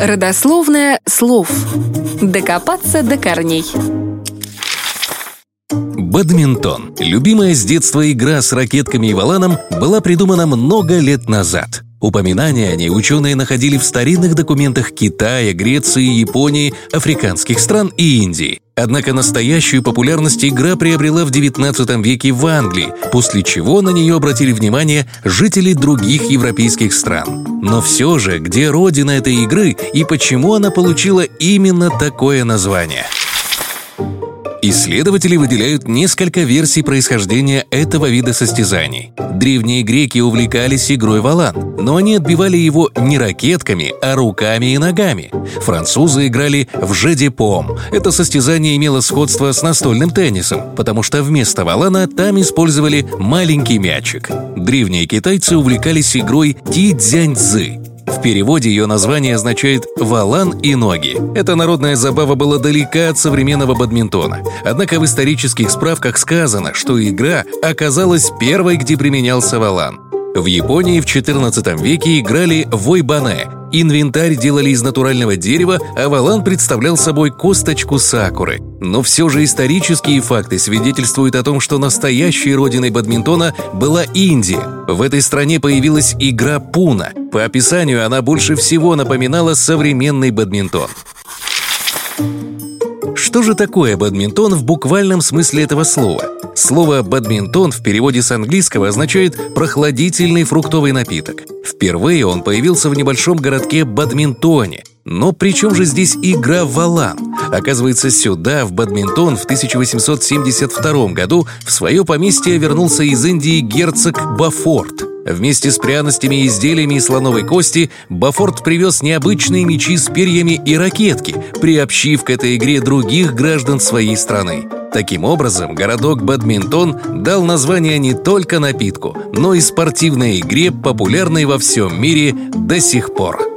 Родословное слов. Докопаться до корней. Бадминтон. Любимая с детства игра с ракетками и валаном была придумана много лет назад. Упоминания о ней ученые находили в старинных документах Китая, Греции, Японии, африканских стран и Индии. Однако настоящую популярность игра приобрела в XIX веке в Англии, после чего на нее обратили внимание жители других европейских стран. Но все же, где родина этой игры и почему она получила именно такое название – Исследователи выделяют несколько версий происхождения этого вида состязаний. Древние греки увлекались игрой валан, но они отбивали его не ракетками, а руками и ногами. Французы играли в жедепом. Это состязание имело сходство с настольным теннисом, потому что вместо валана там использовали маленький мячик. Древние китайцы увлекались игрой ти-дзяньцзы. В переводе ее название означает «валан и ноги». Эта народная забава была далека от современного бадминтона. Однако в исторических справках сказано, что игра оказалась первой, где применялся валан. В Японии в XIV веке играли войбане. Инвентарь делали из натурального дерева, а валан представлял собой косточку сакуры. Но все же исторические факты свидетельствуют о том, что настоящей родиной бадминтона была Индия. В этой стране появилась игра пуна. По описанию она больше всего напоминала современный бадминтон. Что же такое бадминтон в буквальном смысле этого слова? Слово «бадминтон» в переводе с английского означает «прохладительный фруктовый напиток». Впервые он появился в небольшом городке Бадминтоне. Но при чем же здесь игра «Валан»? Оказывается, сюда, в бадминтон, в 1872 году в свое поместье вернулся из Индии герцог Бафорт – Вместе с пряностями и изделиями из слоновой кости Бафорт привез необычные мечи с перьями и ракетки, приобщив к этой игре других граждан своей страны. Таким образом, городок Бадминтон дал название не только напитку, но и спортивной игре, популярной во всем мире до сих пор.